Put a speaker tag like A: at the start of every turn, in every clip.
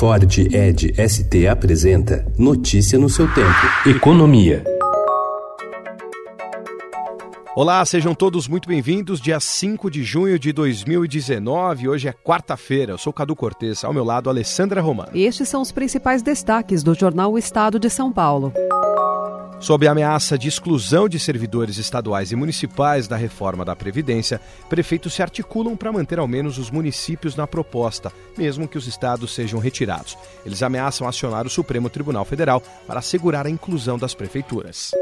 A: Ford Ed ST apresenta Notícia no seu tempo. Economia.
B: Olá, sejam todos muito bem-vindos. Dia 5 de junho de 2019, hoje é quarta-feira. Eu sou Cadu Cortes, ao meu lado, Alessandra Romano.
C: Estes são os principais destaques do jornal O Estado de São Paulo.
B: Sob a ameaça de exclusão de servidores estaduais e municipais da reforma da Previdência, prefeitos se articulam para manter ao menos os municípios na proposta, mesmo que os estados sejam retirados. Eles ameaçam acionar o Supremo Tribunal Federal para assegurar a inclusão das prefeituras.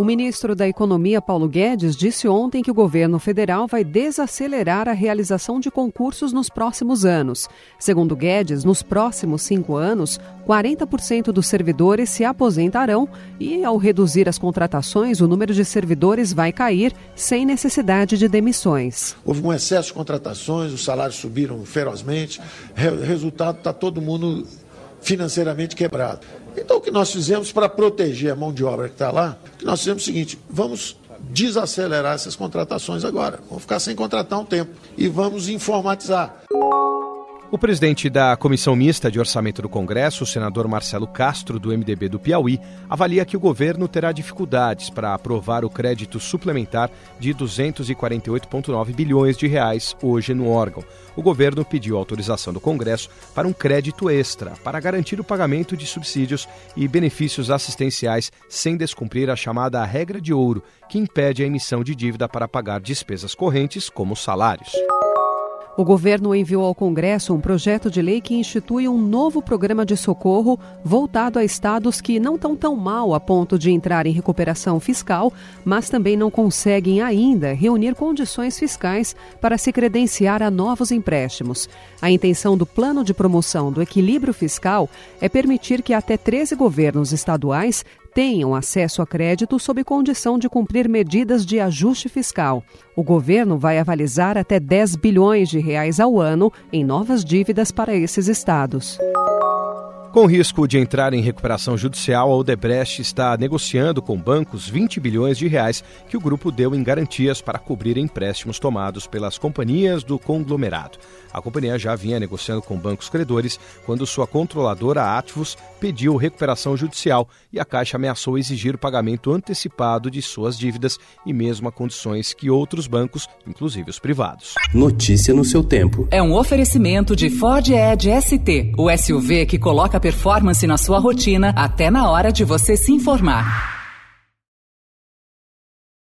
C: O ministro da Economia, Paulo Guedes, disse ontem que o governo federal vai desacelerar a realização de concursos nos próximos anos. Segundo Guedes, nos próximos cinco anos, 40% dos servidores se aposentarão e, ao reduzir as contratações, o número de servidores vai cair sem necessidade de demissões.
D: Houve um excesso de contratações, os salários subiram ferozmente, resultado está todo mundo financeiramente quebrado. Então, o que nós fizemos para proteger a mão de obra que está lá, nós fizemos o seguinte: vamos desacelerar essas contratações agora. Vamos ficar sem contratar um tempo e vamos informatizar.
B: O presidente da Comissão Mista de Orçamento do Congresso, o senador Marcelo Castro, do MDB do Piauí, avalia que o governo terá dificuldades para aprovar o crédito suplementar de 248,9 bilhões de reais hoje no órgão. O governo pediu autorização do Congresso para um crédito extra para garantir o pagamento de subsídios e benefícios assistenciais sem descumprir a chamada regra de ouro, que impede a emissão de dívida para pagar despesas correntes, como salários.
C: O governo enviou ao Congresso um projeto de lei que institui um novo programa de socorro voltado a estados que não estão tão mal a ponto de entrar em recuperação fiscal, mas também não conseguem ainda reunir condições fiscais para se credenciar a novos empréstimos. A intenção do plano de promoção do equilíbrio fiscal é permitir que até 13 governos estaduais tenham acesso a crédito sob condição de cumprir medidas de ajuste fiscal. O governo vai avalizar até 10 bilhões de reais ao ano em novas dívidas para esses estados.
B: Com risco de entrar em recuperação judicial, a Odebrecht está negociando com bancos 20 bilhões de reais que o grupo deu em garantias para cobrir empréstimos tomados pelas companhias do conglomerado. A companhia já vinha negociando com bancos credores quando sua controladora Ativos pediu recuperação judicial e a Caixa ameaçou exigir o pagamento antecipado de suas dívidas e mesmo a condições que outros bancos, inclusive os privados.
A: Notícia no seu tempo.
E: É um oferecimento de Ford Edge ST, o SUV que coloca performance na sua rotina até na hora de você se informar.